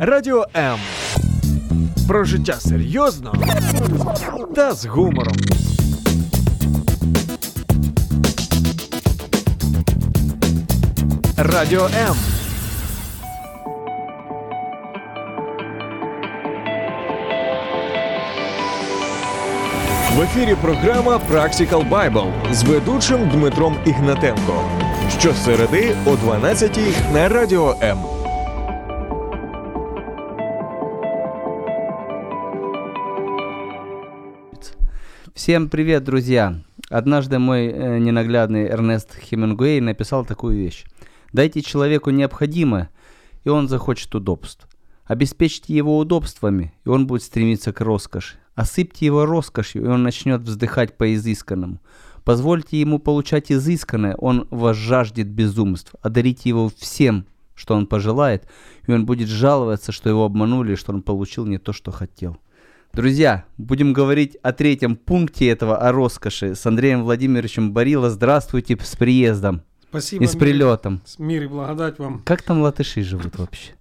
Радіо М. Про життя серйозно та з гумором. Радіо М. В ефірі програма Practical Bible з ведучим Дмитром Ігнатенко. Щосереди о 12 на Радіо М. Всем привет, друзья! Однажды мой э, ненаглядный Эрнест Хемингуэй написал такую вещь. Дайте человеку необходимое, и он захочет удобств. Обеспечьте его удобствами, и он будет стремиться к роскоши. Осыпьте его роскошью, и он начнет вздыхать по изысканному. Позвольте ему получать изысканное, он возжаждет безумств. Одарите его всем, что он пожелает, и он будет жаловаться, что его обманули, что он получил не то, что хотел. Друзья, будем говорить о третьем пункте этого, о роскоши, с Андреем Владимировичем Барило. Здравствуйте, с приездом Спасибо. и с мир- прилетом. с- Мир и благодать вам. Как там латыши живут вообще?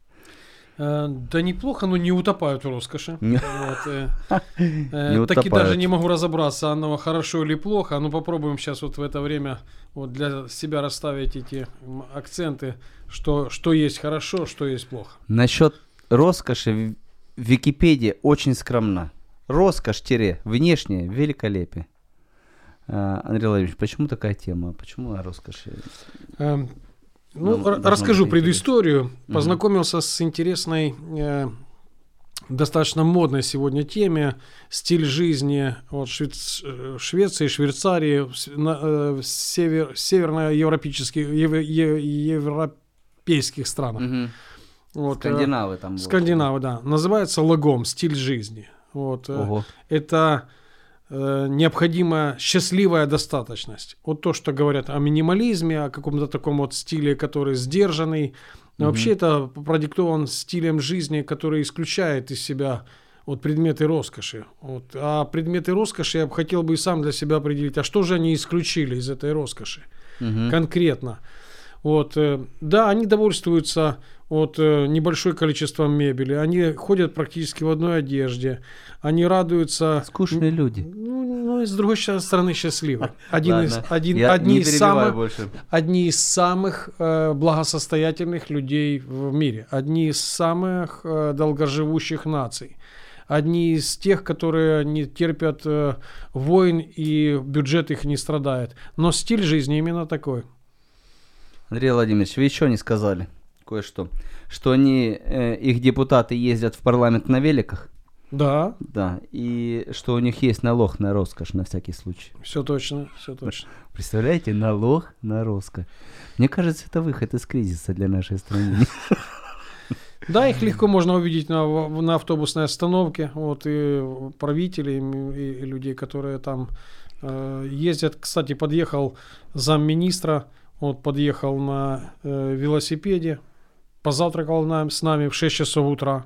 Э, да неплохо, но не утопают в роскоши. Вот, э, э, таки даже не могу разобраться, оно хорошо или плохо. Ну попробуем сейчас вот в это время вот для себя расставить эти акценты, что, что есть хорошо, что есть плохо. Насчет роскоши в Википедии очень скромна. Роскошь-внешнее великолепие. А, Андрей Владимирович, почему такая тема? Почему о роскоши? Эм, Ну, расскажу предысторию. Мгм. Познакомился с интересной, э, достаточно модной сегодня теме стиль жизни от Швейц- э, Швеции, Швейцарии, на- э, север, северноевропейских ев- е- европейских странах. Мгм. Вот, э, Скандинавы там. вот. Скандинавы, да. Называется лагом, стиль жизни. Вот, э, Ого. это э, необходимая счастливая достаточность. Вот то, что говорят о минимализме, о каком-то таком вот стиле, который сдержанный. Но Мгм. вообще это продиктован стилем жизни, который исключает из себя вот предметы роскоши. Вот. А предметы роскоши я бы хотел бы и сам для себя определить, а что же они исключили из этой роскоши Мгм. конкретно. Вот, э, да, они довольствуются от э, небольшое количество мебели, они ходят практически в одной одежде, они радуются. Скучные люди. Ну, ну, и с другой стороны счастливы. Один из, один, я одни, из самых, больше. одни из самых э, благосостоятельных людей в мире, одни из самых э, долгоживущих наций, одни из тех, которые не терпят э, войн и бюджет их не страдает. Но стиль жизни именно такой. Андрей Владимирович, вы еще не сказали кое-что. Что они, э, их депутаты ездят в парламент на великах. Да, Да. И что у них есть налог на роскошь на всякий случай. все точно, все точно. Представляете, налог на роскошь. Мне кажется, это выход из кризиса для нашей страны. Да, их легко можно увидеть на, на автобусной остановке, вот, и правителей, и, и людей, которые там э, ездят. Кстати, подъехал замминистра, вот, подъехал на э, велосипеде, позавтракал нам, с нами в 6 часов утра.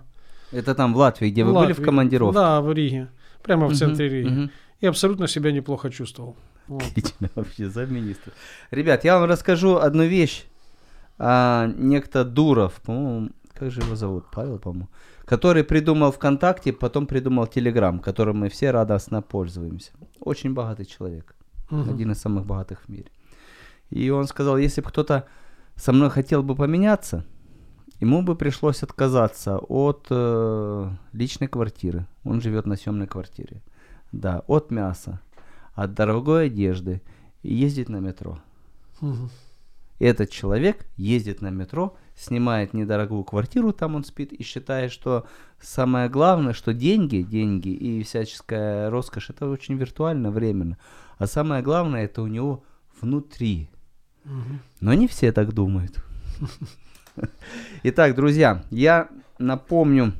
Это там в Латвии, где вы В были в Латвии. командировке? Да, в Риге, прямо в центре Риги. мгм. И абсолютно себя неплохо чувствовал. Вот. Отлично вообще, замминистра. Ребят, я вам расскажу одну вещь. А, некто Дуров, по-моему, как же его зовут? Павел, по-моему. Который придумал ВКонтакте, потом придумал Телеграм, которым мы все радостно пользуемся. Очень богатый человек. Мгм. Один из самых богатых в мире. И он сказал, если бы кто-то со мной хотел бы поменяться, ему бы пришлось отказаться от э, личной квартиры. Он живет на съемной квартире. Да, от мяса, от дорогой одежды и ездить на метро. Этот человек ездит на метро, снимает недорогую квартиру, там он спит, и считает, что самое главное, что деньги, деньги и всяческая роскошь, это очень виртуально, временно. А самое главное, это у него внутри. Мгм. Но не все так думают. Итак, друзья, я напомню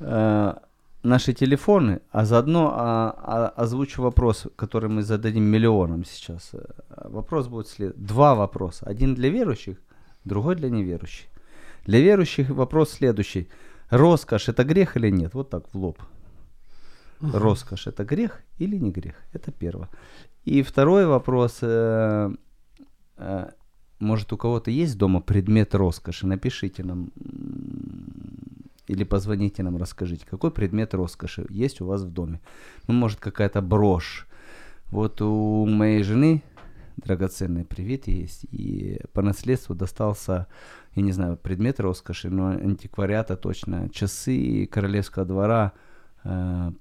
э, наши телефоны, а заодно а, а, озвучу вопрос, который мы зададим миллионам сейчас. Э, Вопрос будет след... Два вопроса. Один для верующих, другой для неверующих. Для верующих вопрос следующий. Роскошь это грех или нет? Вот так в лоб. Роскошь это грех или не грех? Это первое. И второй вопрос. э, э, может, у кого-то есть дома предмет роскоши? Напишите нам или позвоните нам, расскажите, какой предмет роскоши есть у вас в доме. Ну, может, какая-то брошь. Вот у моей жены драгоценный привет есть, и по наследству достался, я не знаю, предмет роскоши, но антиквариата точно, часы королевского двора, э,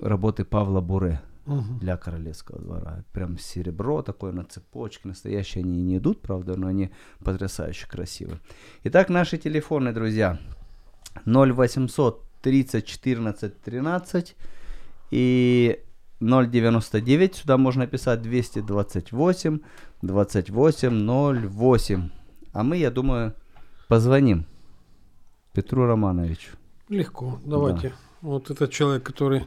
работы Павла Буре Мгм. для королевского двора. Прям серебро такое на цепочке. Настоящие они не идут, правда, но они потрясающе красивые. Итак, наши телефоны, друзья. 0800 30 14 13 и 099. Сюда можно писать 228 28 08. А мы, я думаю, позвоним Петру Романовичу. Легко, давайте. Вот этот человек, который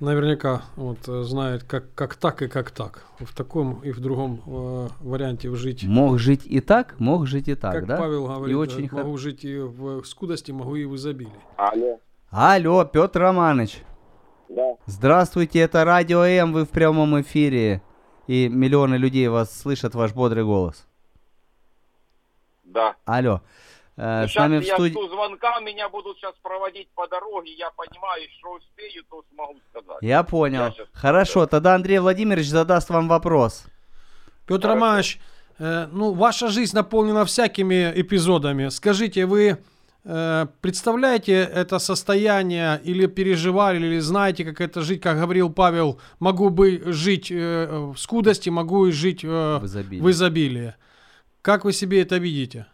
наверняка вот, э, знает, как, как так и как так. В таком и в другом э, варианте жить. Мог жить и так, мог жить и так, как да? Павел говорит, и э, очень хо- могу жить и в скудости, могу и в изобилии. Алло, Алло, Петр Романович. да. Здравствуйте, это Радио М, вы в прямом эфире. И миллионы людей вас слышат, ваш бодрый голос. Да. Алло. Э, с сейчас нами в я студии... жду звонка, меня будут сейчас проводить по дороге, я понимаю, что успею, то смогу сказать. Я понял. Я щас- Хорошо, тогда Андрей Владимирович задаст вам вопрос. Петр Хорошо. Романович, э, ну, ваша жизнь наполнена всякими эпизодами. Скажите, вы э, представляете это состояние или переживали, или знаете, как это жить, как говорил Павел, могу бы жить э, в скудости, могу и жить э, В изобилии. в изобилии. Как вы себе это видите?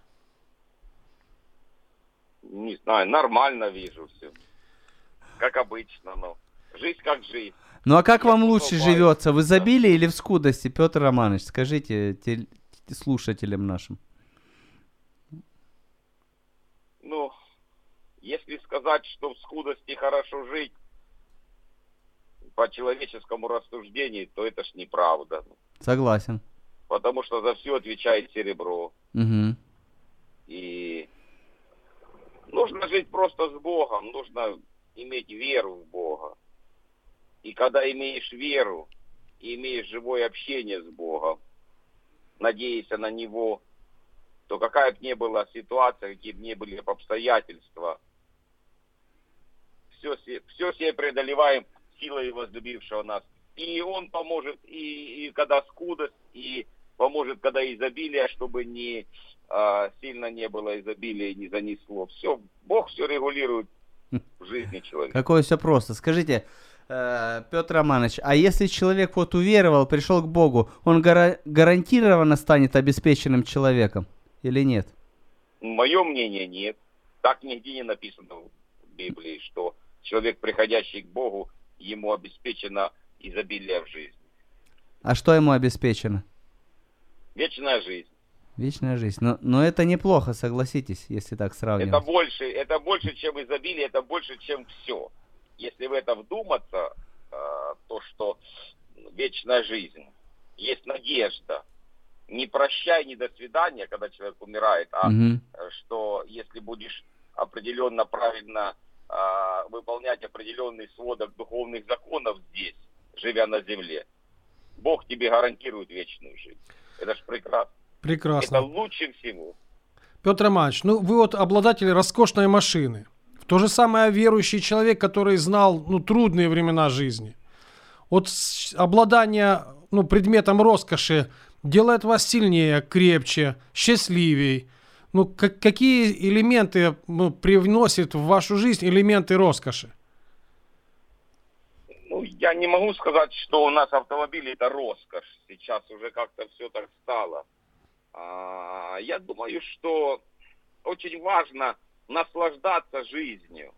Не знаю, нормально вижу все. Как обычно, но. Жизнь как жизнь. Ну а как Я вам лучше бываю. живется, в изобилии или в скудости, Петр Романович? Скажите тел- слушателям нашим. Ну, если сказать, что в скудости хорошо жить, по человеческому рассуждению, то это ж неправда. Согласен. Потому что за все отвечает серебро. Угу. И нужно жить просто с Богом, нужно иметь веру в Бога. И когда имеешь веру и имеешь живое общение с Богом, надеясь на Него, то какая бы ни была ситуация, какие бы ни были обстоятельства, все, все себе преодолеваем силой возлюбившего нас. И Он поможет, и, и когда скудость, и поможет, когда изобилие, чтобы не сильно не было изобилия и не занесло. Все, Бог все регулирует в жизни человека. Какое все просто. Скажите, э, Петр Романович, а если человек вот уверовал, пришел к Богу, он гара- гарантированно станет обеспеченным человеком или нет? Мое мнение нет. Так нигде не написано в Библии, что человек, приходящий к Богу, ему обеспечено изобилие в жизни. А что ему обеспечено? Вечная жизнь. Вечная жизнь. Но, но это неплохо, согласитесь, если так Это сравнивать. больше, это больше, чем изобилие, это больше, чем все. Если в это вдуматься, э, то что вечная жизнь, есть надежда. Не прощай, не до свидания, когда человек умирает, а э, что если будешь определенно правильно а, выполнять определенный сводок духовных законов здесь, живя на земле, Бог тебе гарантирует вечную жизнь. Это ж прекрасно. Прекрасно. Это лучше всего. Петр Романович, ну вы вот обладатель роскошной машины. В то же самое верующий человек, который знал ну, трудные времена жизни. Вот обладание ну, предметом роскоши делает вас сильнее, крепче, счастливей. Ну, как- какие элементы ну, привносит в вашу жизнь элементы роскоши? Ну, я не могу сказать, что у нас автомобили это роскошь. Сейчас уже как-то все так стало. А, я думаю, что очень важно наслаждаться жизнью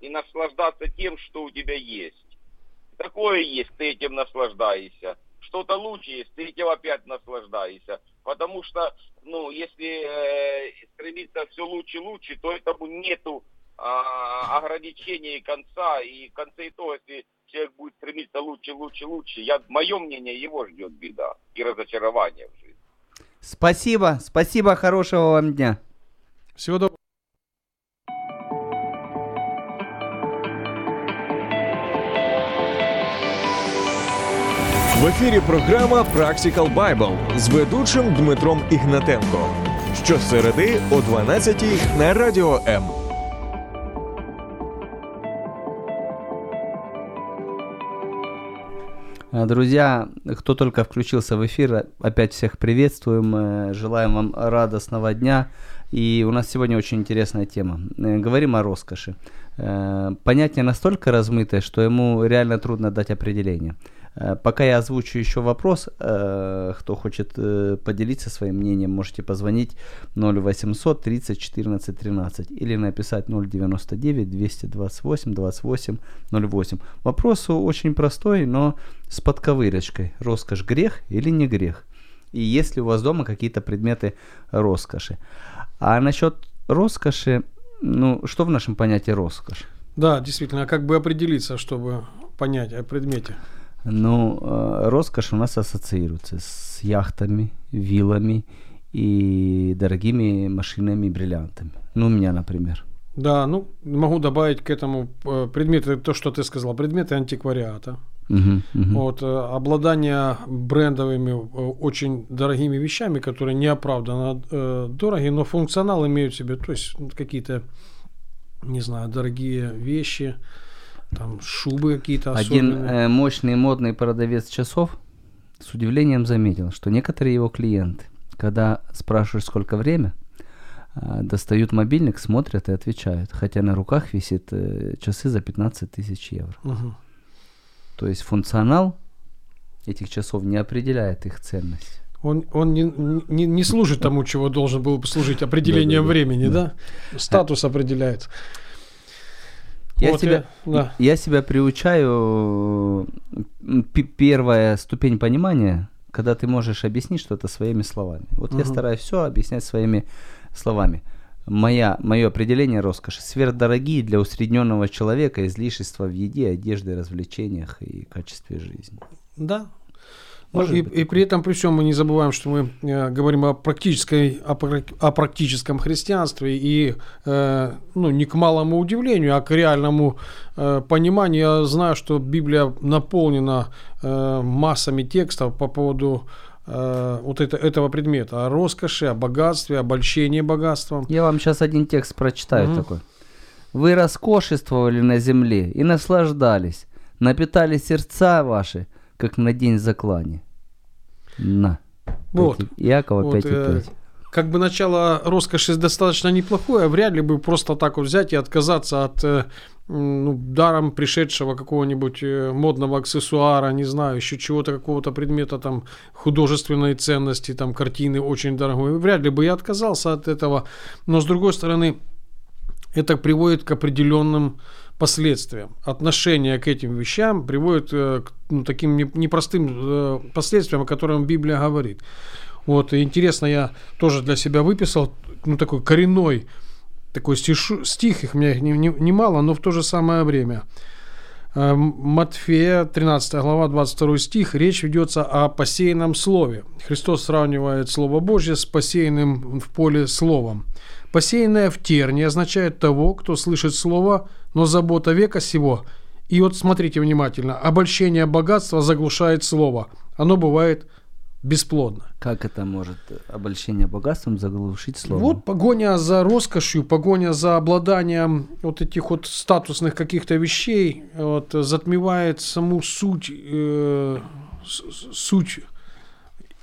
и наслаждаться тем, что у тебя есть. Такое есть, ты этим наслаждаешься. Что-то лучше есть, ты этим опять наслаждаешься. Потому что, ну, если э, стремиться все лучше лучше, то этому нету ограничения и конца. И в конце итога, если человек будет стремиться лучше, лучше, лучше, я, мое мнение, его ждет беда и разочарование в жизни. Спасибо, спасибо, хорошего вам дня. Всего доброго. В ефірі програма Practical Bible з ведучим Дмитром Ігнатенко. Щосереди о 12 на радіо М. Друзья, кто только включился в эфир, опять всех приветствуем, э, желаем вам радостного дня. И у нас сегодня очень интересная тема. Э, Говорим о роскоши. Э, Понятие настолько размытое, что ему реально трудно дать определение. Э, Пока я озвучу еще вопрос, э, кто хочет э, поделиться своим мнением, можете позвонить 0800 30 14 13 или написать 099 228 28 08. Вопрос очень простой, но с подковырочкой. Роскошь грех или не грех? И есть ли у вас дома какие-то предметы роскоши? А насчет роскоши, ну, что в нашем понятии роскошь? Да, действительно, а как бы определиться, чтобы понять о предмете? Ну, э, роскошь у нас ассоциируется с яхтами, виллами и дорогими машинами и бриллиантами. Ну, у меня, например. Да, ну, могу добавить к этому э, предметы, то, что ты сказал, предметы антиквариата. Мгм, мгм. Вот, э, обладание брендовыми, очень дорогими вещами, которые неоправданно э, дороги, но функционал имеют в себе, то есть ну, какие-то, не знаю, дорогие вещи, там шубы какие-то Один особенные. э, мощный модный продавец часов с удивлением заметил, что некоторые его клиенты, когда спрашиваешь, сколько время, э, достают мобильник, смотрят и отвечают, хотя на руках висит э, часы за 15 тысяч евро. Мгм. То есть функционал этих часов не определяет их ценность. Он, он не, не, не служит тому, чего должен был бы служить определением времени, да? Статус определяет. Я, Вот себя, я- да. я себя приучаю, первая ступень понимания, когда ты можешь объяснить что-то своими словами. Вот я Мгм. стараюсь все объяснять своими словами. Моя, мое определение роскоши сверхдорогие для усредненного человека излишества в еде, одежде, развлечениях и качестве жизни. Да. Может и, быть и при этом, при всем, мы не забываем, что мы э, говорим о, практической, о, о практическом христианстве. И, э, ну, не к малому удивлению, а к реальному э, пониманию. Я знаю, что Библия наполнена э, массами текстов по поводу э, вот это, этого предмета. О роскоши, о богатстве, обольщении богатством. Я вам сейчас один текст прочитаю Мгм. такой. Вы роскошествовали на земле и наслаждались, напитали сердца ваши, как на день заклания. На. Вот. Пять и- Иакова Вот, 5,5. э, как бы начало роскоши достаточно неплохое, вряд ли бы просто так вот взять и отказаться от э, ну, даром пришедшего какого-нибудь э, модного аксессуара, не знаю, еще чего-то, какого-то предмета там художественной ценности, там картины очень дорогой. Вряд ли бы я отказался от этого. Но с другой стороны, это приводит к определенным последствиям. Отношение к этим вещам приводит э, к ну, таким не- непростым э, последствиям, о которых Библия говорит. Вот, и интересно, я тоже для себя выписал, ну, такой коренной такой стишу- стих, их у меня их не- не- немало, но в то же самое время. Э, Матфея, 13 глава, 22 стих, речь ведется о посеянном слове. Христос сравнивает Слово Божье с посеянным в поле словом. Посеянное в терне означает того, кто слышит слово, но забота века сего. И вот смотрите внимательно. Обольщение богатства заглушает слово. Оно бывает бесплодно. Как это может обольщение богатством заглушить слово? Вот погоня за роскошью, погоня за обладанием вот этих вот статусных каких-то вещей вот, затмевает саму суть, э, суть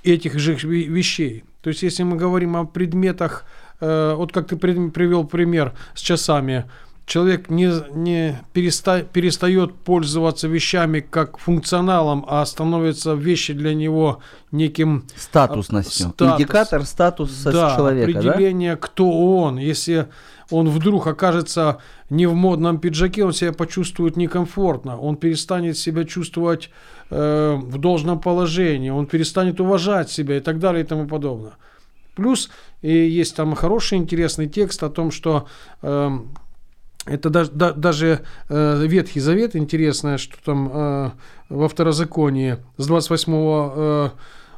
этих же ве- вещей. То есть, если мы говорим о предметах, э, вот как ты при- привел пример с часами, человек не, не переста- перестает пользоваться вещами как функционалом, а становятся вещи для него неким Статусностью. А, статус. Индикатор статуса да, человека, да? определение, кто он. Если он вдруг окажется не в модном пиджаке, он себя почувствует некомфортно, он перестанет себя чувствовать э, в должном положении, он перестанет уважать себя и так далее и тому подобное. Плюс и есть там хороший интересный текст о том, что эм, это даже, да- даже э, Ветхий Завет, интересное, что там э, во Второзаконии с 28 э,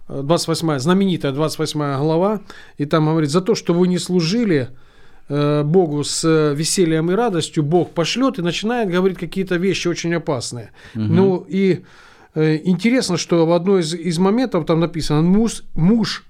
28, знаменитая 28 глава, и там говорит, за то, что вы не служили э, Богу с э, весельем и радостью, Бог пошлет и начинает говорить какие-то вещи очень опасные. Ну и э, интересно, что в одной из, из моментов там написано «Муж, муж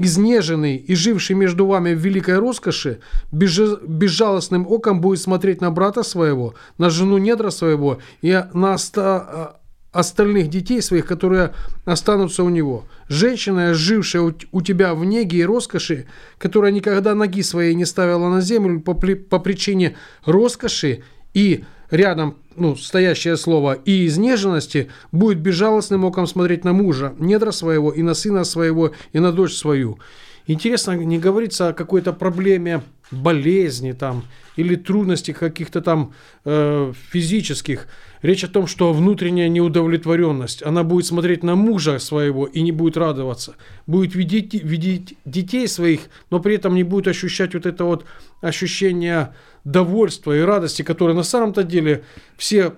изнеженный и живший между вами в великой роскоши, безжалостным оком будет смотреть на брата своего, на жену недра своего и на оста- остальных детей своих, которые останутся у него. Женщина, жившая у тебя в неге и роскоши, которая никогда ноги своей не ставила на землю по, при- по причине роскоши и рядом ну, стоящее слово и изнеженности, будет безжалостным оком смотреть на мужа, недра своего, и на сына своего, и на дочь свою. Интересно, не говорится о какой-то проблеме болезни там или трудностей каких-то там э, физических. Речь о том, что внутренняя неудовлетворенность, она будет смотреть на мужа своего и не будет радоваться. Будет видеть, видеть детей своих, но при этом не будет ощущать вот это вот ощущение довольства и радости, которое на самом-то деле все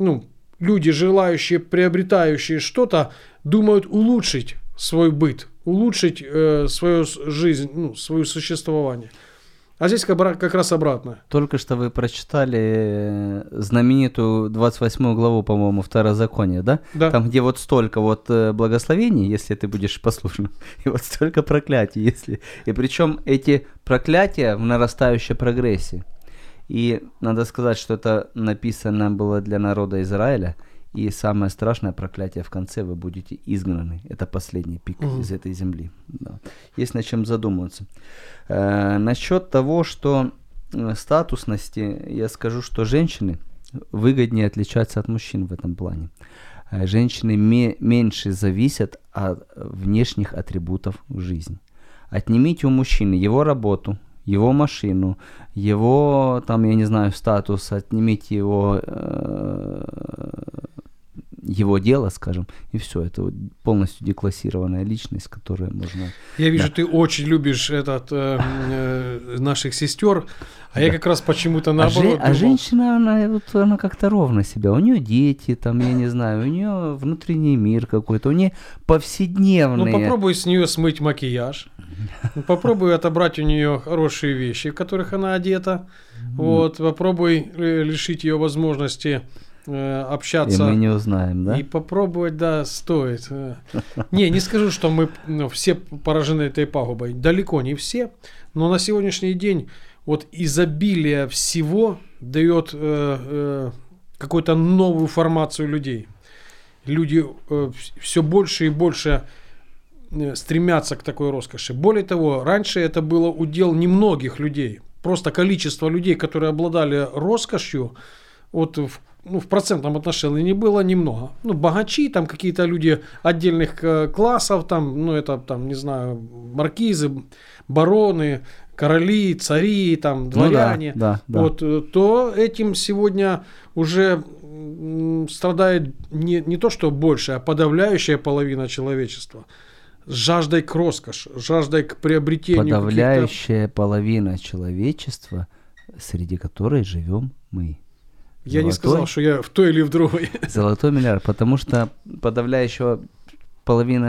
ну, люди, желающие, приобретающие что-то, думают улучшить свой быт, улучшить э, свою жизнь, ну, свое существование. А здесь как, как раз обратно. Только что вы прочитали э, знаменитую 28 главу, по-моему, Второзакония, да? Да. Там, где вот столько вот э, благословений, если ты будешь послушным, и вот столько проклятий, если... И причем эти проклятия в нарастающей прогрессии. И надо сказать, что это написано было для народа Израиля, и самое страшное проклятие в конце вы будете изгнаны. Это последний пик Мгм. из этой земли. Да. Есть над чем задумываться. Э, насчет того, что э, статусности, я скажу, что женщины выгоднее отличаются от мужчин в этом плане. Э, Женщины ме- меньше зависят от внешних атрибутов в жизни. Отнимите у мужчины его работу, его машину, его, там, я не знаю, статус, отнимите его, э, его дело, скажем, и все, это вот полностью деклассированная личность, которая можно... Я вижу, Да. ты очень любишь этот, э, э, наших сестер, а я Да. как раз почему-то А, наоборот. а думал. женщина, она, вот, она как-то ровно себя. У нее дети, там, я не знаю, у нее внутренний мир какой-то, у нее повседневные. Ну попробуй с нее смыть макияж. Попробуй отобрать у нее хорошие вещи, в которых она одета. Вот, попробуй э, лишить ее возможности э, И общаться. мы не узнаем, да? И попробовать, да, стоит. Э, Не, не скажу, что мы ну, все поражены этой пагубой. Далеко не все. Но на сегодняшний день вот изобилие всего дает э, э, какую-то новую формацию людей. Люди все больше и больше стремятся к такой роскоши. Более того, раньше это было удел немногих людей. Просто количество людей, которые обладали роскошью, вот в, ну, в процентном отношении не было немного. Ну, богачи, там какие-то люди отдельных э, классов, там, ну, это, там, не знаю, маркизы, бароны, короли, цари, там, Ну да, дворяне. да, да. Вот, э, то этим сегодня уже страдает не, не то, что больше, а подавляющая половина человечества. Жаждой к роскоши, жаждой к приобретению Подавляющая половина человечества, среди которой живем мы. Я не Золотой- сказал, что я в той или в другой. Золотой миллиард, потому что подавляющая половина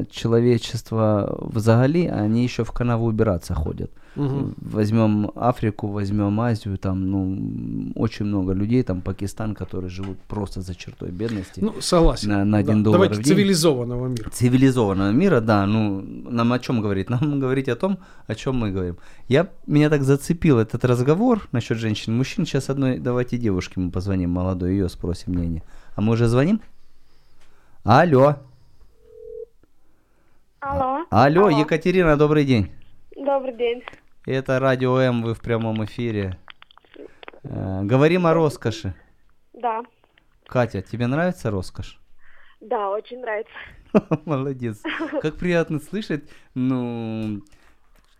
э, человечества взагалі, они еще в канаву убираться ходят. Мгм. Возьмем Африку, возьмем Азию, там, ну, очень много людей, там, Пакистан, которые живут просто за чертой бедности. Ну, согласен. На- на один Да. доллар Давайте в день. цивилизованного мира. цивилизованного мира, да, ну, нам о чем говорить? Нам говорить о том, о чем мы говорим. Я, меня так зацепил этот разговор насчет женщин и мужчин. Сейчас одной, давайте девушке мы позвоним, молодой, ее спросим мнение. А мы уже звоним? Алло, Алло. алло, Екатерина, добрый день. Добрый день. Это Радио М, вы в прямом эфире. Э, говорим о роскоши. Да. Катя, тебе нравится роскошь? Да, очень нравится. Молодец. Как приятно слышать, ну,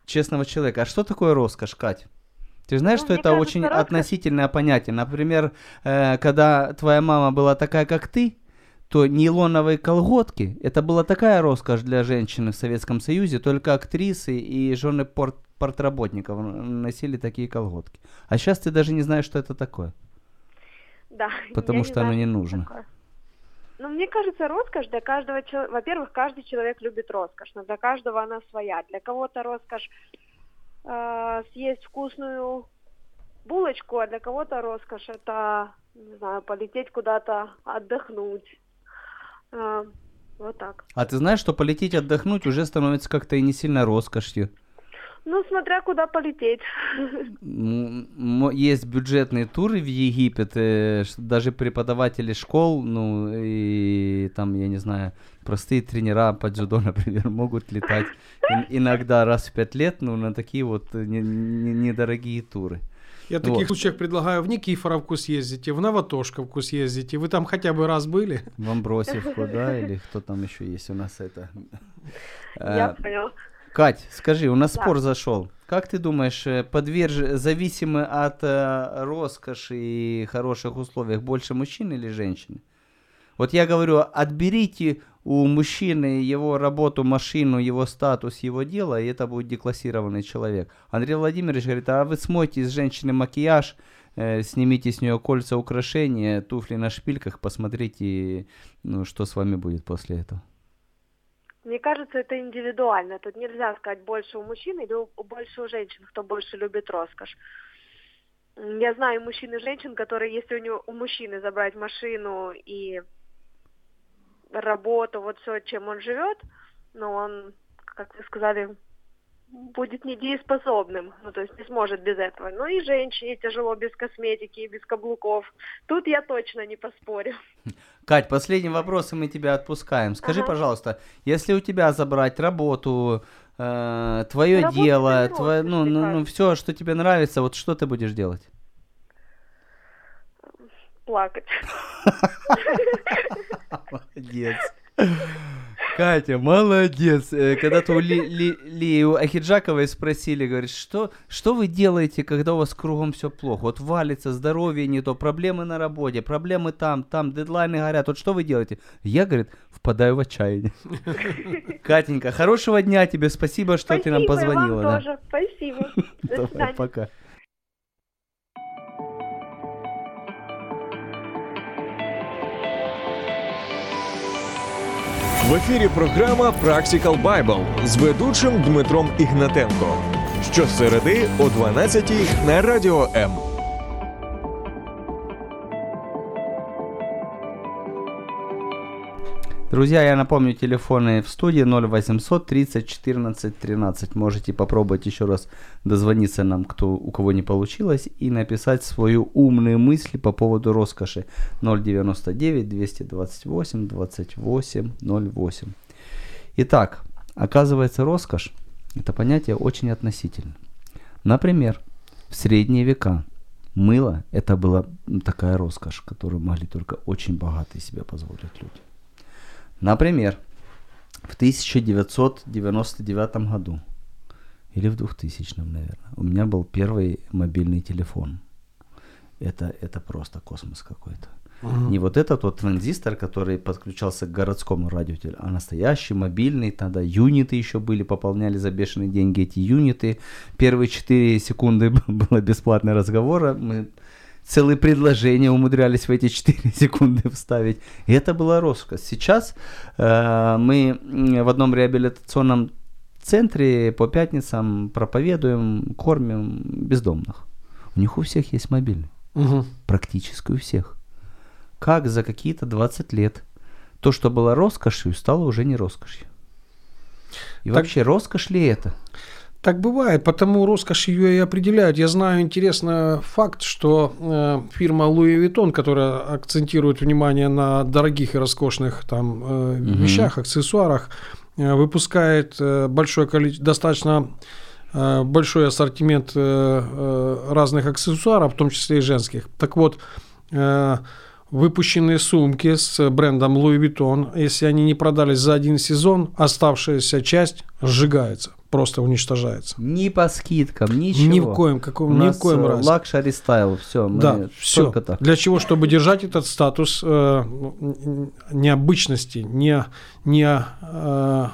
честного человека. А что такое роскошь, Кать? Ты знаешь, Ну, что это кажется, очень роскошь- относительное понятие. Например, э, когда твоя мама была такая, как ты, то нейлоновые колготки, это была такая роскошь для женщины в Советском Союзе, только актрисы и жены порт портработников носили такие колготки. А сейчас ты даже не знаешь, что это такое. Да. Потому что знаю, оно не нужно. такое. Ну, мне кажется, роскошь для каждого человека... Во-первых, каждый человек любит роскошь, но для каждого она своя. Для кого-то роскошь э, съесть вкусную булочку, а для кого-то роскошь это, не знаю, полететь куда-то отдохнуть. А, вот так. А ты знаешь, что полететь отдохнуть уже становится как-то и не сильно роскошью. Ну, смотря куда полететь. Есть бюджетные туры в Египет, э, даже преподаватели школ, ну и там, я не знаю, простые тренера по дзюдо, например, могут летать ин- иногда раз в пять лет, ну на такие вот э, не- не- недорогие туры. Я в таких Вот. случаях предлагаю в Никифоровку съездите, в Новотошковку съездите. Вы там хотя бы раз были? В Амбросевку, да, или кто там еще есть у нас это? Я Э, поняла. Кать, скажи, у нас Да. спор зашел. Как ты думаешь, э, подверж... зависимы от э, роскоши и хороших условиях больше мужчин или женщин? Вот я говорю, отберите у мужчины его работу, машину, его статус, его дело, и это будет деклассированный человек. Андрей Владимирович говорит, а вы смойте из женщины макияж, э, снимите с нее кольца, украшения, туфли на шпильках, посмотрите, ну, что с вами будет после этого. Мне кажется, это индивидуально. Тут нельзя сказать больше у мужчин или у- больше у женщин, кто больше любит роскошь. Я знаю мужчин и женщин, которые, если у него у мужчины забрать машину и работу, вот все, чем он живет, но он, как вы сказали, будет недееспособным, ну, то есть не сможет без этого. Ну и женщине тяжело без косметики и без каблуков. Тут я точно не поспорю. Кать, последний вопрос, и мы тебя отпускаем. Скажи, Ага. пожалуйста, если у тебя забрать работу, э, твое Работа дело, твое, ну, ну, ну, все, что тебе нравится, вот что ты будешь делать? Плакать. Молодец. Катя, молодец. Э, Когда-то у Ли, Ахиджаковой спросили, говорит, что, что вы делаете, когда у вас кругом все плохо? Вот валится, здоровье не то, проблемы на работе, проблемы там, там, дедлайны горят. Вот что вы делаете? Я, говорит, впадаю в отчаяние. Катенька, хорошего дня тебе, спасибо, что ты нам Спасибо, позвонила. Вам да. тоже. Спасибо. До Давай, свидания. пока. В ефірі програма Practical Bible з ведучим Дмитром Ігнатенко. Щосереди о 12 на радіо М. Друзья, я напомню, телефоны в студии 0800 30 14 13. Можете попробовать еще раз дозвониться нам, кто, у кого не получилось, и написать свои умные мысли по поводу роскоши 099 228 28 08. Итак, оказывается, роскошь – это понятие очень относительно. Например, в средние века мыло – это была такая роскошь, которую могли только очень богатые себе позволить люди. Например, в 1999 году, или в 2000, наверное, у меня был первый мобильный телефон. Это, это просто космос какой-то. Не вот этот вот транзистор, который подключался к городскому радио, а настоящий, мобильный, тогда юниты еще были, пополняли за бешеные деньги эти юниты. Первые 4 секунды было бесплатный разговор, а мы целые предложения умудрялись в эти 4 секунды вставить. И это была роскошь. Сейчас э, мы в одном реабилитационном центре по пятницам проповедуем, кормим бездомных. У них у всех есть мобильный. Мгм. Практически у всех. Как за какие-то 20 лет то, что было роскошью, стало уже не роскошью. И Так- вообще, роскошь ли это? Так бывает, потому роскошь ее и определяют. Я знаю интересный факт, что э, фирма Louis Vuitton, которая акцентирует внимание на дорогих и роскошных там э, Мгм. вещах, аксессуарах, э, выпускает э, большое количество, достаточно э, большой ассортимент э, разных аксессуаров, в том числе и женских. Так вот, э, выпущенные сумки с брендом Louis Vuitton, если они не продались за один сезон, оставшаяся часть сжигается, просто уничтожается. Ни по скидкам, ничего. Ни в коем, каком, У ни в коем разе. luxury style, все, да, все. так. Для чего? Чтобы держать этот статус э, необычности, не, не, э,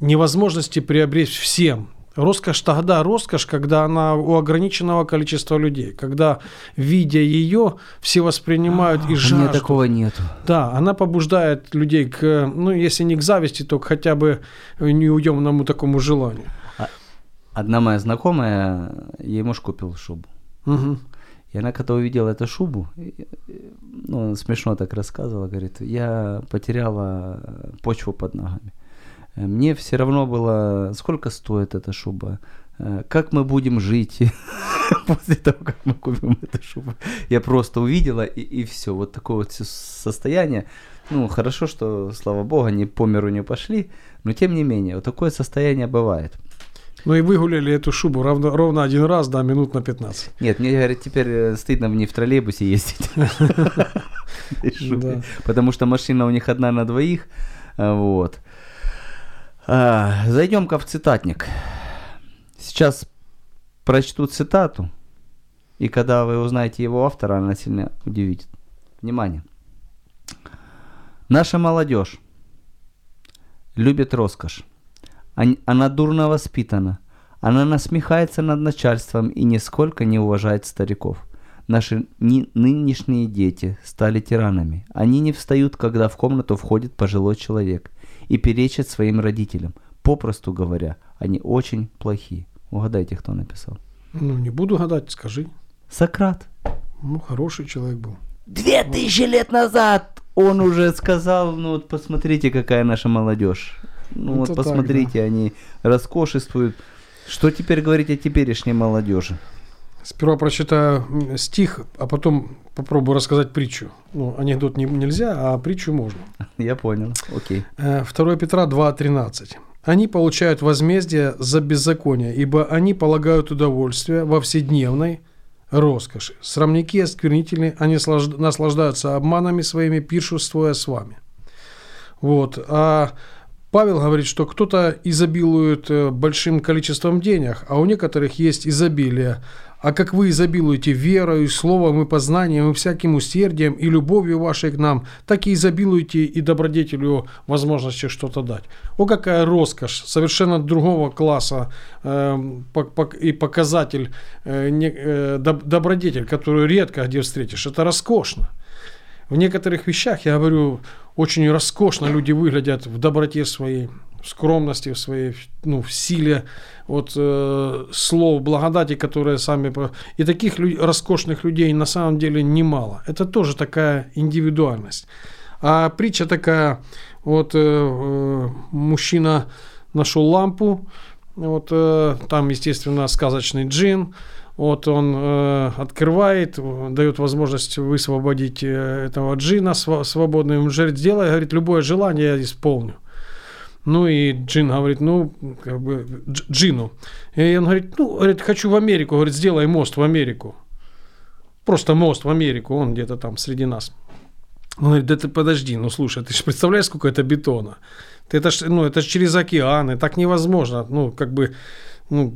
невозможности приобрести всем. Роскошь тогда роскошь, когда она у ограниченного количества людей, когда, видя ее, все воспринимают и А, жаждут. такого нету. Да, она побуждает людей к, ну, если не к зависти, то к хотя бы неуемному такому желанию. Одна моя знакомая, ей муж купил шубу. Мгм. И она, когда увидела эту шубу, ну, смешно так рассказывала, говорит, я потеряла почву под ногами. Э, Мне все равно было, сколько стоит эта шуба, э, как мы будем жить после того, как мы купим эту шубу. Я просто увидела, и, все. Вот такое вот состояние. Ну, хорошо, что, слава богу, они по миру не пошли, но тем не менее, вот такое состояние бывает. Ну и выгуляли эту шубу ровно, ровно один раз, да, минут на 15. Нет, мне, говорят, теперь э, стыдно мне в троллейбусе ездить. Потому что машина у них одна на двоих. А, Вот. А, Зайдем-ка в цитатник. Сейчас прочту цитату. И когда вы узнаете его автора, она сильно удивит. Внимание. Наша молодежь любит роскошь. Она дурно воспитана. Она насмехается над начальством и нисколько не уважает стариков. Наши ни- нынешние дети стали тиранами. Они не встают, когда в комнату входит пожилой человек и перечат своим родителям. Попросту говоря, они очень плохие. Угадайте, кто написал. Ну, не буду гадать, скажи. Сократ. Ну, хороший человек был. Две тысячи лет назад он уже сказал, ну вот посмотрите, какая наша молодежь. Ну Это вот так, посмотрите, они роскошествуют. Что теперь говорить о теперешней молодежи? Сперва прочитаю стих, а потом попробую рассказать притчу. Ну, анекдот не- нельзя, а притчу можно. Я понял. Окей. Э, 2 Петра 2.13. Они получают возмездие за беззаконие, ибо они полагают удовольствие во вседневной роскоши. Срамники осквернители, они слаж- наслаждаются обманами своими, пиршествуя с вами. Вот. А Павел говорит, что кто-то изобилует э, большим количеством денег, а у некоторых есть изобилие. А как вы изобилуете верою, словом и познанием, и всяким усердием, и любовью вашей к нам, так и изобилуете и добродетелю возможности что-то дать. О, какая роскошь, совершенно другого класса э, и показатель, э, не- э, доб- добродетель, которую редко где встретишь. Это роскошно. В некоторых вещах, я говорю, очень роскошно люди выглядят в доброте своей, в скромности в своей, ну, в силе от э, слов благодати, которые сами... И таких лю- роскошных людей на самом деле немало. Это тоже такая индивидуальность. А притча такая, вот э, э, мужчина нашел лампу, вот э, там, естественно, сказочный джин, вот он э, открывает, дает возможность высвободить э, этого джина свободным. Говорит, сделай, говорит, любое желание я исполню. Ну и Джин говорит, ну, как бы, Дж- Джину. И он говорит, ну, говорит, хочу в Америку. Говорит, сделай мост в Америку. Просто мост в Америку, он где-то там среди нас. Он говорит, да ты подожди, ну слушай, ты же представляешь, сколько это бетона? Ты это ж, ну, это ж через океаны, так невозможно. Ну, как бы, ну,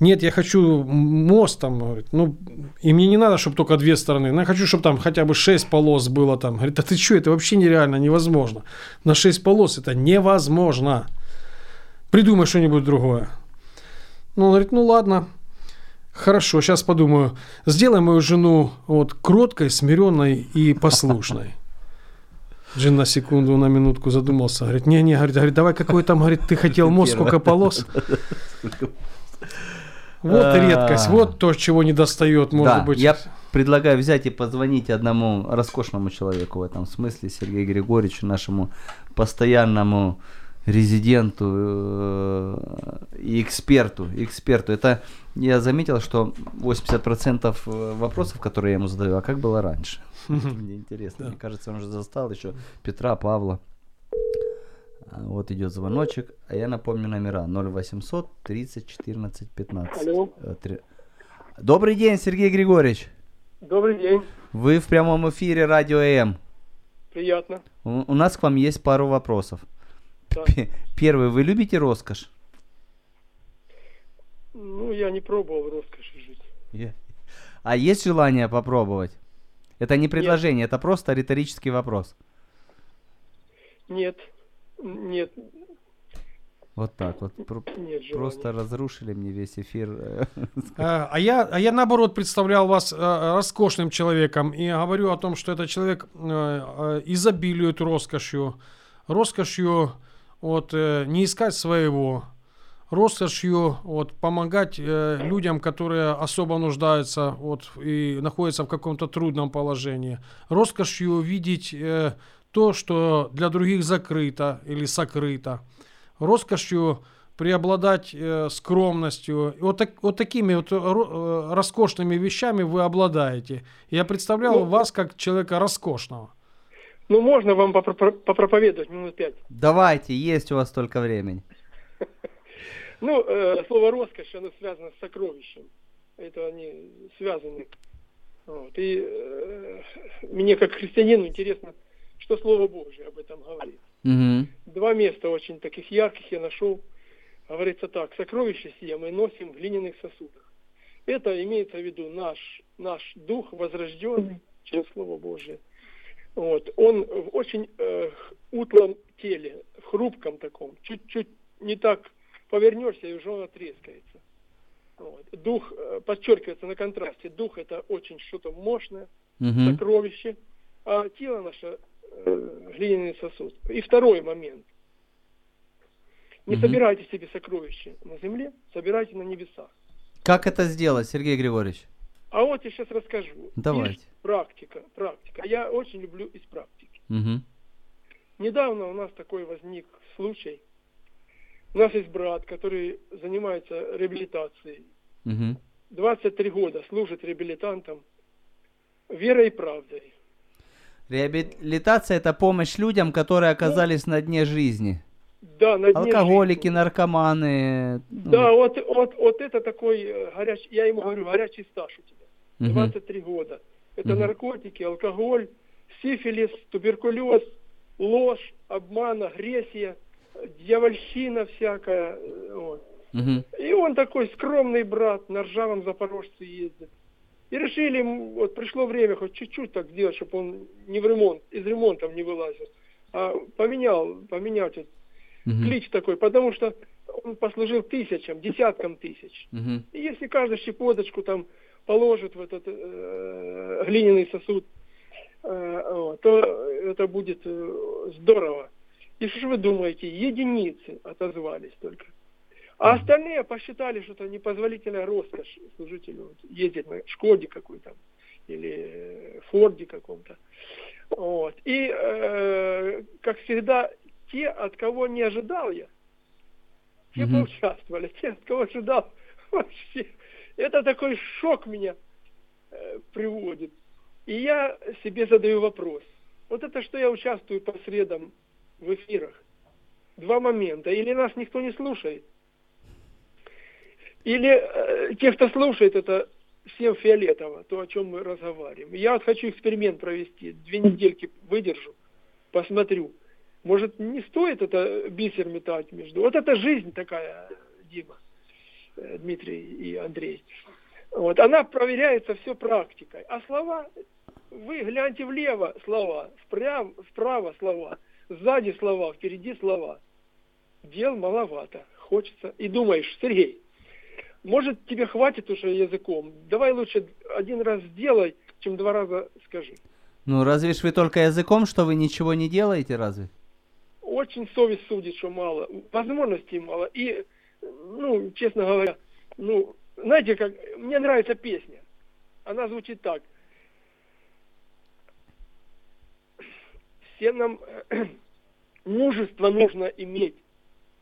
нет, я хочу мост там, ну, и мне не надо, чтобы только две стороны, я хочу, чтобы там хотя бы шесть полос было там. Говорит, да ты что, это вообще нереально, невозможно. На шесть полос это невозможно. Придумай что-нибудь другое. Ну, он говорит, ну ладно, хорошо, сейчас подумаю. Сделай мою жену вот кроткой, смиренной и послушной. Джин на секунду, на минутку задумался. Говорит, не-не, говорит, говорит, давай какой там, говорит, ты хотел мост, сколько полос? Вот А. редкость, вот то, чего не достает, может да, быть. я предлагаю взять и позвонить одному роскошному человеку в этом смысле, Сергею Григорьевичу, нашему постоянному резиденту э, и эксперту. эксперту. Это я заметил, что 80% вопросов, которые я ему задаю, а как было раньше? Мне интересно. Мне кажется, он уже застал еще Петра, Павла. А, Вот идет звоночек, а я напомню номера 0800 30 14 15. Алло. Э, Добрый день, Сергей Григорьевич. Добрый день. Вы в прямом эфире Радио М. Приятно. У, у нас к вам есть пару вопросов. Да. Первый, вы любите роскошь? Ну, я не пробовал в роскоши жить. А есть желание попробовать? Это не предложение, это просто риторический вопрос. Нет. Нет. Вот так вот. Про- Нет желания. Просто разрушили мне весь эфир. А а я, а я наоборот представлял вас э, роскошным человеком и говорю о том, что этот человек э, э, изобилует роскошью, роскошью вот, э, не искать своего, роскошью вот, помогать э, людям, которые особо нуждаются вот, и находятся в каком-то трудном положении. Роскошью видеть э, то, что для других закрыто или сокрыто. Роскошью преобладать э, скромностью. И Вот, так, вот такими вот э, э, роскошными вещами вы обладаете. Я представлял Ну, вас как человека роскошного. Ну, можно вам попро- попроповедовать минут пять? Давайте, есть у вас столько времени. Ну, э, слово роскошь, оно связано с сокровищем. Это они связаны. Вот. И э, мне, как христианину, интересно, что Слово Божье об этом говорит. Мгм. Два места очень таких ярких я нашел. Говорится так, сокровища сие мы носим в глиняных сосудах. Это имеется в виду наш, наш дух возрожденный через Слово Божие. Вот. Он в очень э, утлом теле, в хрупком таком, чуть-чуть не так повернешься, и уже он трескается. Вот. Дух э, подчеркивается на контрасте. Дух это очень что-то мощное, Мгм. сокровище, а тело наше э, глиняный сосуд. И второй момент. Не Мгм. собирайте себе сокровища на земле, собирайте на небесах. Как это сделать, Сергей Григорьевич? А вот я сейчас расскажу. Давайте. Есть практика, практика. Я очень люблю из практики. Мгм. Недавно у нас такой возник случай. У нас есть брат, который занимается реабилитацией. Мгм. 23 года служит реабилитантом верой и правдой. Реабилитация это помощь людям, которые оказались на дне жизни. Да, на дне Алкоголики, жизни. наркоманы. ну, Да, вот, вот, вот это такой э, горячий, я ему говорю, горячий стаж у тебя. Мгм. 23 года. Это наркотики, алкоголь, сифилис, туберкулез, ложь, обман, агрессия, дьявольщина всякая. э, Вот. И он такой скромный брат, на ржавом запорожце ездит. И решили, вот пришло время хоть чуть-чуть так сделать, чтобы он не в ремонт, из ремонтов не вылазил. А поменял, поменять вот Мгм. клич такой, потому что он послужил тысячам, десяткам тысяч. Мгм. И если каждый щепоточку там положит в этот э, глиняный сосуд, э, то это будет э, здорово. И что же вы думаете, единицы отозвались только. А остальные посчитали, что это непозволительная роскошь служителю вот, ездить на Шкоде какой-то или э, Форде каком-то. Вот. И, э, как всегда, те, от кого не ожидал я, те Мгм. поучаствовали, те, от кого ожидал вообще. Это такой шок меня э, приводит. И я себе задаю вопрос. Вот это что я участвую по средам в эфирах. Два момента. Или нас никто не слушает, или э, те, кто слушает, это всем фиолетово, то, о чем мы разговариваем. Я вот хочу эксперимент провести, две недельки выдержу, посмотрю. Может, не стоит это бисер метать между... Вот это жизнь такая, Дима, Дмитрий и Андрей. Вот, она проверяется все практикой. А слова, вы гляньте влево слова, вправо, вправо слова, сзади слова, впереди слова. Дел маловато. Хочется. И думаешь, Сергей, может тебе хватит уже языком? Давай лучше один раз сделай, чем два раза скажи. Ну, разве ж вы только языком, что вы ничего не делаете, разве? Очень совесть судит, что мало. Возможностей мало. И, ну, честно говоря, ну, знаете, как мне нравится песня. Она звучит так. Всем нам э, мужество нужно иметь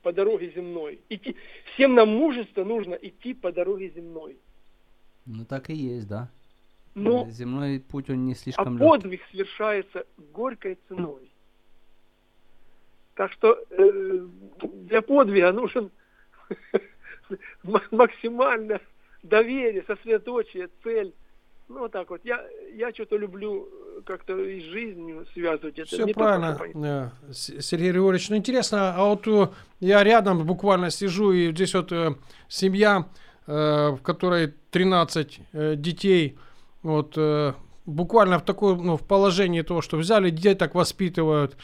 по дороге земной. Идти, всем нам мужество нужно идти по дороге земной. Ну, так и есть, да. Но Земной путь, он не а слишком легкий. подвиг совершается горькой ценой. Так что э, для подвига нужен максимально доверие, сосредоточие, цель. Ну, вот так вот. Я, я что-то люблю э, как-то и с жизнью связывать это. Все не правильно, э, Сергей Григорьевич. Ну, интересно, а вот э, я рядом буквально сижу, и здесь вот э, семья, э, в которой 13 э, детей, вот буквально в такой, ну, в положении того, что взяли детей, так воспитывают,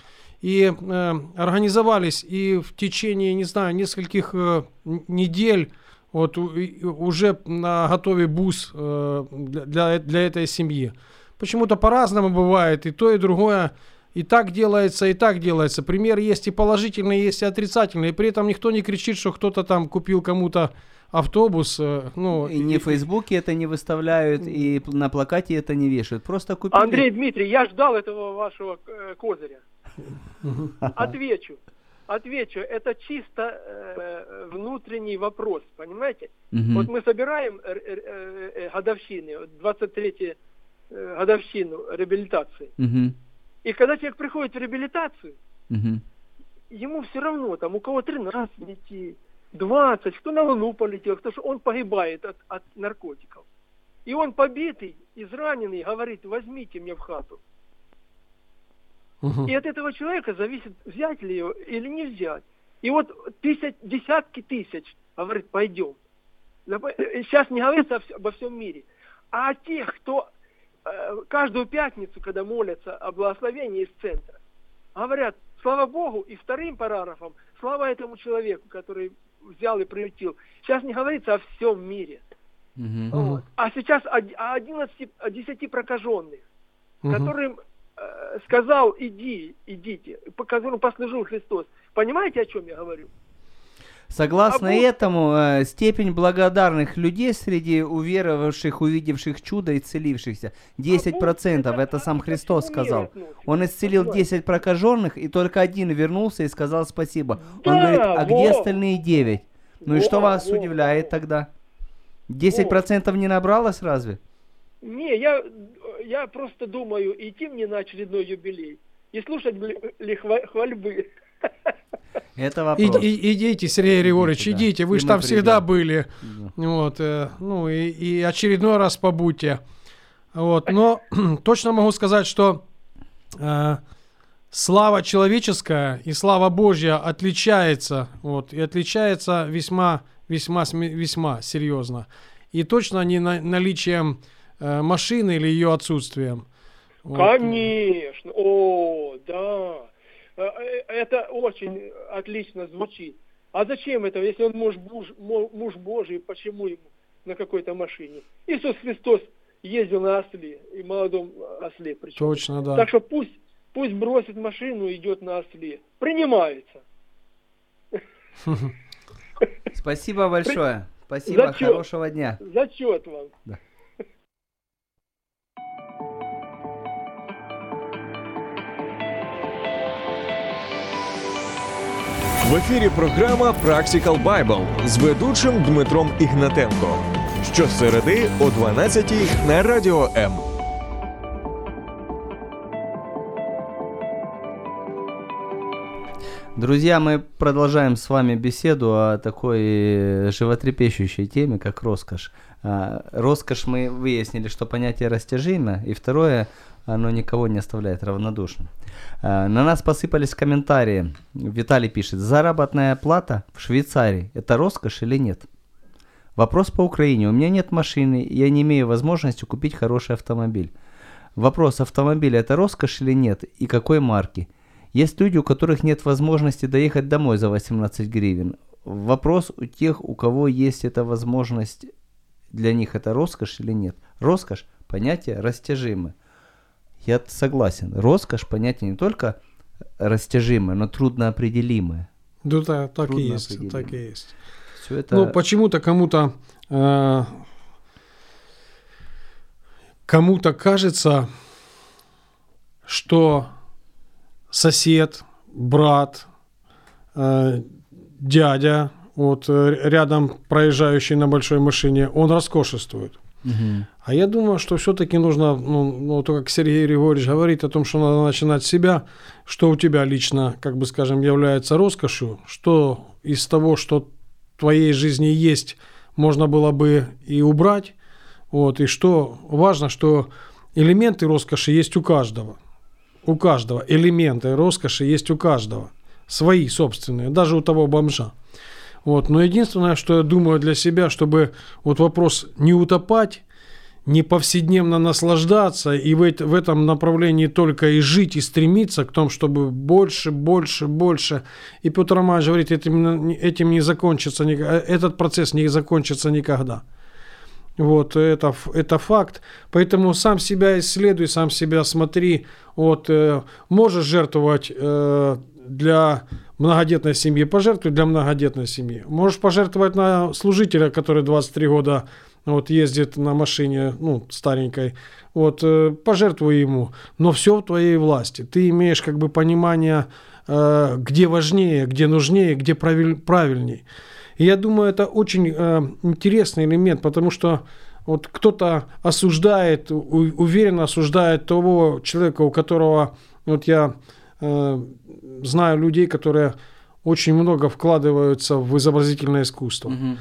и э, организовались, и в течение, не знаю, нескольких э, недель вот у- и- уже на готове бус э, для, для, этой семьи. Почему-то по-разному бывает, и то, и другое и так делается, и так делается. Пример есть и положительный, есть и отрицательный. И при этом никто не кричит, что кто-то там купил кому-то автобус. э, Ну, И ни в Фейсбуке это не выставляют, и на плакате это не вешают. Просто купили. Андрей Дмитрий, я ждал этого вашего э, козыря. Отвечу. Отвечу. Это чисто э, внутренний вопрос, понимаете? Мгм. Вот мы собираем э, э, э, годовщины, вот 23 э, годовщину реабилитации. Мгм. И когда человек приходит в реабилитацию, Мгм. ему все равно, там у кого 13 детей, 20, кто на Луну полетел, кто что он погибает от, от наркотиков. И он побитый, израненный, говорит, возьмите меня в хату. Мгм. И от этого человека зависит, взять ли его или не взять. И вот тысяч, десятки тысяч, говорит, пойдем. Сейчас не говорится обо всем мире. А о тех, кто э, каждую пятницу, когда молятся о благословении из центра, говорят, слава Богу, и вторым параграфом, слава этому человеку, который взял и приютил. Сейчас не говорится о всем мире. Мгм. Вот. А сейчас о, о 11, о 10 прокаженных, Мгм. которым э, сказал, иди, идите, по которым послужил Христос. Понимаете, о чем я говорю? Согласно А этому, э, степень благодарных людей среди уверовавших, увидевших чудо и целившихся 10%. это- Это сам Христос сказал. Он исцелил понимаете? 10 прокаженных, и только один вернулся и сказал спасибо. Он Да, говорит, а где во. остальные 9? Ну и что Во, вас во, удивляет во. тогда? 10% не набралось разве? Не, я, я просто думаю, идти мне на очередной юбилей и слушать ли, ли хва- хвальбы. Это И- вопрос. и- идите, Сергей Григорьевич, Идите, да. идите, вы И же там всегда придем. были. Да. Вот, э, ну и, и очередной раз побудьте. Вот, но точно могу сказать, что э, слава человеческая и слава Божья отличается, вот, и отличается весьма, весьма, весьма серьезно. И точно не на- наличием машины или ее отсутствием. Вот. Конечно, о, да. Э, э, Это очень отлично звучит. А зачем это, если он муж, муж, муж Божий, почему ему на какой-то машине? Иисус Христос ездил на осле, и молодом осле причем. Точно, да. Так что пусть, пусть бросит машину и идет на осле. Принимается. Спасибо большое. Спасибо, Зачет. хорошего дня. Зачет вам. В ефірі програма Practical Bible з ведучим Дмитром Ігнатенко. Щосереди о 12 на радіо М. Друзья, мы продолжаем с вами беседу о такой э, животрепещущей теме, как роскошь. А, Роскошь мы выяснили, что понятие растяжимо, и второе, оно никого не оставляет равнодушным. А, На нас посыпались комментарии. Виталий пишет, заработная плата в Швейцарии – это роскошь или нет? Вопрос по Украине. У меня нет машины, я не имею возможности купить хороший автомобиль. Вопрос автомобиля это роскошь или нет и какой марки? Есть люди, у которых нет возможности доехать домой за 18 гривен. Вопрос у тех, у кого есть эта возможность, для них это роскошь или нет. Роскошь – понятие растяжимое. Я согласен. Роскошь – понятие не только растяжимое, но трудноопределимое. Да, та- так и Трудно есть, так и есть. Все это... Ну, почему-то кому-то э, кому-то кажется, что сосед, брат, э, дядя, вот э, рядом проезжающий на большой машине, он роскошествует. Мгм. А я думаю, что все-таки нужно, ну, ну, то, как Сергей Григорьевич говорит о том, что надо начинать с себя, что у тебя лично, как бы скажем, является роскошью, что из того, что в твоей жизни есть, можно было бы и убрать, вот, и что важно, что элементы роскоши есть у каждого, у каждого, элементы роскоши есть у каждого, свои собственные, даже у того бомжа. Вот. Но единственное, что я думаю для себя, чтобы вот вопрос не утопать, не повседневно наслаждаться и в, эт- в этом направлении только и жить, и стремиться к тому, чтобы больше, больше, больше. И Петр Романович говорит, этим, этим не закончится, э, этот процесс не закончится никогда. Вот, это, это факт. Поэтому сам себя исследуй, сам себя смотри. Вот, э, можешь жертвовать э, для многодетной семьи, пожертвуй для многодетной семьи. Можешь пожертвовать на служителя, который 23 года вот, ездит на машине, ну, старенькой. Вот, э, пожертвуй ему. Но все в твоей власти. Ты имеешь как бы понимание, э, где важнее, где нужнее, где правиль, правильней. И я думаю, это очень э, интересный элемент, потому что вот кто-то осуждает, уверенно осуждает того человека, у которого, вот я знаю людей, которые очень много вкладываются в изобразительное искусство. Мгм.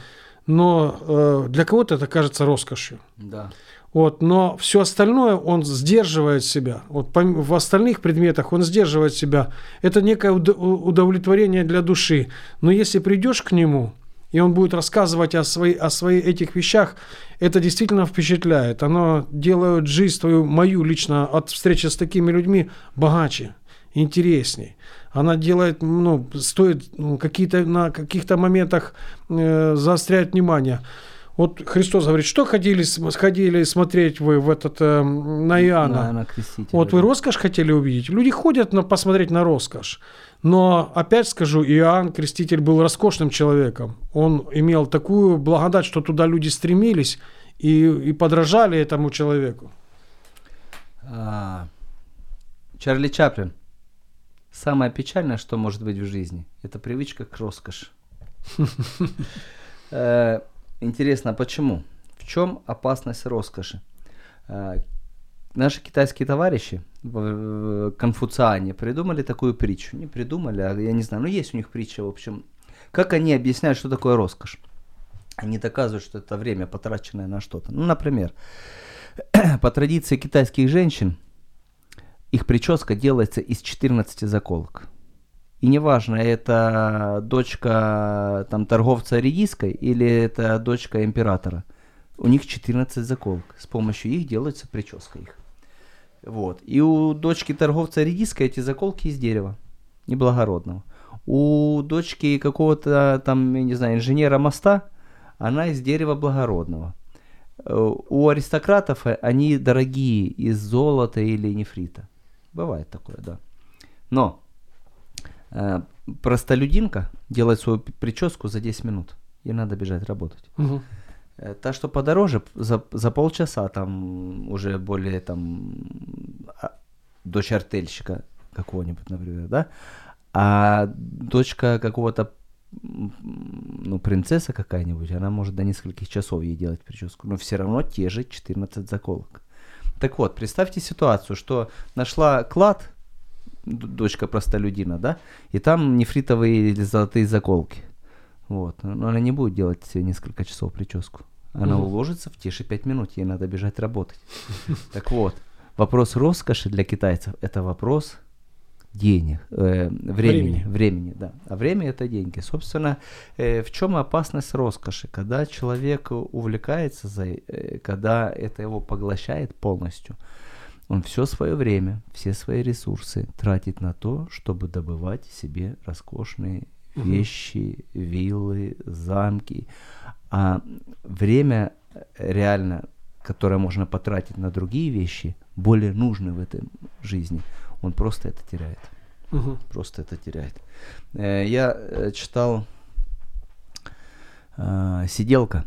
Но э, для кого-то это кажется роскошью. Да. Вот, но все остальное он сдерживает себя. Вот в остальных предметах он сдерживает себя. Это некое удовлетворение для души. Но если придешь к нему, и он будет рассказывать о, своей, о своих этих вещах, это действительно впечатляет. Оно делает жизнь твою, мою лично, от встречи с такими людьми богаче, интересней. Она делает, ну, стоит ну, какие-то на каких-то моментах э, заострять внимание. Вот Христос говорит, что ходили, см- ходили смотреть вы в этот, э, на Иоанна? На, на крестителя, Вот вы роскошь хотели увидеть? Люди ходят на, посмотреть на роскошь. Но опять скажу, Иоанн Креститель был роскошным человеком. Он имел такую благодать, что туда люди стремились и, и подражали этому человеку. А, Чарли Чаплин. Самое печальное, что может быть в жизни, это привычка к роскоши. Э, Интересно, почему? В чем опасность роскоши? Э, Наши китайские товарищи конфуциане придумали такую притчу. Не придумали, а я не знаю, но есть у них притча, в общем. Как они объясняют, что такое роскошь? Они доказывают, что это время, потраченное на что-то. Ну, например, по традиции китайских женщин, их прическа делается из 14 заколок. И неважно, это дочка там, торговца редиской или это дочка императора. У них 14 заколок. С помощью их делается прическа их. Вот. И у дочки торговца редиской эти заколки из дерева. Неблагородного. У дочки какого-то там, я не знаю, инженера моста, она из дерева благородного. Э, У аристократов э, они дорогие из золота или нефрита. Бывает такое, да. Но э, простолюдинка делает свою прическу за 10 минут. Ей надо бежать работать. Э, Та, что подороже, за, за полчаса там уже более там а, дочь артельщика какого-нибудь, например, да? А дочка какого-то ну, принцесса какая-нибудь, она может до нескольких часов ей делать прическу, но все равно те же 14 заколок. Так вот, представьте ситуацию, что нашла клад, дочка простолюдина, да, и там нефритовые или золотые заколки. Вот. Но она не будет делать себе несколько часов прическу. Она Мгм. уложится в те же пять минут, ей надо бежать работать. Так вот, вопрос роскоши для китайцев – это вопрос денег, э, времени, Времени. времени. да. А время это деньги. Собственно, э, в чем опасность роскоши? Когда человек увлекается, за, э, когда это его поглощает полностью, он все свое время, все свои ресурсы тратит на то, чтобы добывать себе роскошные Мгм. вещи, виллы, замки. А время э, реально, которое можно потратить на другие вещи, более нужны в этой жизни, он просто это теряет. Мгм. Просто это теряет. Э, Я э, читал э, «Сиделка»,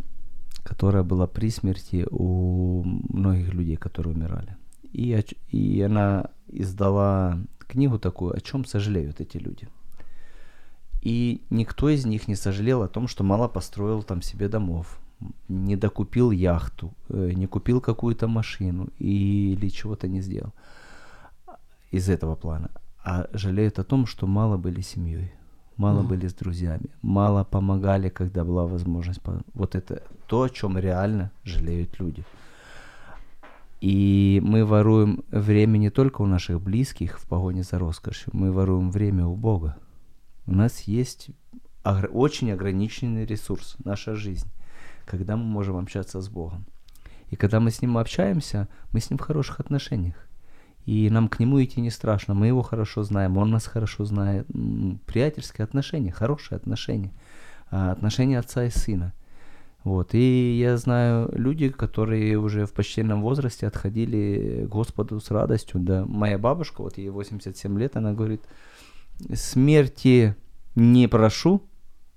которая была при смерти у многих людей, которые умирали. И, и она издала книгу такую, о чем сожалеют эти люди. И никто из них не сожалел о том, что мало построил там себе домов, не докупил яхту, не купил какую-то машину или чего-то не сделал из этого плана. А жалеют о том, что мало были семьей, мало Мгм. были с друзьями, мало помогали, когда была возможность. Вот это то, о чем реально жалеют люди. И мы воруем время не только у наших близких в погоне за роскошью, мы воруем время у Бога. У нас есть огр- очень ограниченный ресурс, наша жизнь, когда мы можем общаться с Богом. И когда мы с Ним общаемся, мы с Ним в хороших отношениях. И нам к Нему идти не страшно, мы Его хорошо знаем, Он нас хорошо знает. Приятельские отношения, хорошие отношения, а, отношения отца и сына. Вот. И я знаю люди, которые уже в почтенном возрасте отходили к Господу с радостью. Да, моя бабушка, вот ей 87 лет, она говорит, смерти не прошу,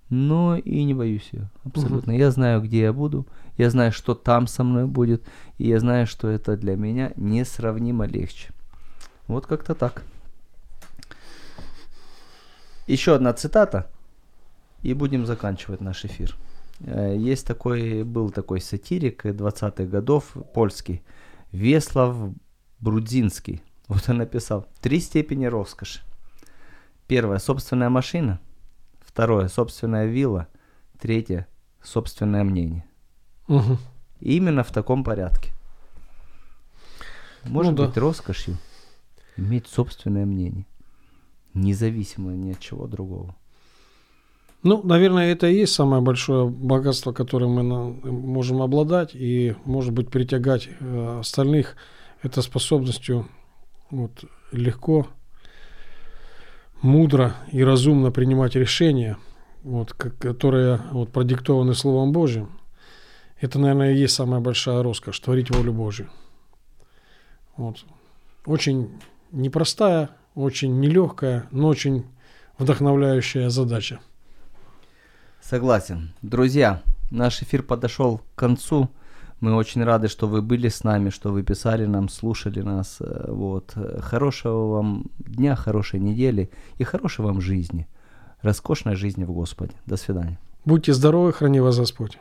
но и не боюсь ее. Абсолютно. Я знаю, где я буду, я знаю, что там со мной будет, и я знаю, что это для меня несравнимо легче. Вот как-то так. Еще одна цитата, и будем заканчивать наш эфир. Э, Есть такой, был такой сатирик 20-х годов, польский, Веслав Брудзинский. Вот он написал «Три степени роскоши. Первое – собственная машина. Второе – собственная вилла. Третье – собственное мнение. И именно в таком порядке. Может Ну да. быть роскошью иметь собственное мнение, независимое ни от чего другого. Ну, наверное, это и есть самое большое богатство, которым мы можем обладать и, может быть, притягать э, остальных. Это способностью вот, легко, мудро и разумно принимать решения, вот, которые вот, продиктованы Словом Божьим. Это, наверное, и есть самая большая роскошь – творить волю Божью. Вот. Очень непростая, очень нелегкая, но очень вдохновляющая задача. Согласен. Друзья, наш эфир подошел к концу. Мы очень рады, что вы были с нами, что вы писали нам, слушали нас. Э, Вот. Хорошего вам дня, хорошей недели и хорошей вам жизни. Роскошной жизни в Господе. До свидания. Будьте здоровы, храни вас Господь.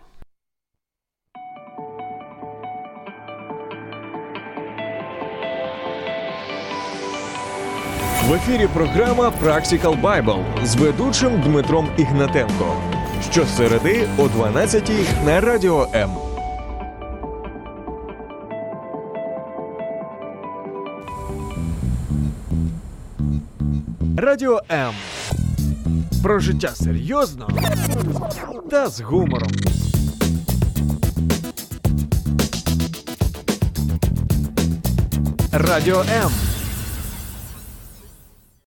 В ефірі програма Practical Bible з ведучим Дмитром Ігнатенко. Щосереди о 12 на радіо М. Радіо М. Про життя серйозно та з гумором. Радіо М.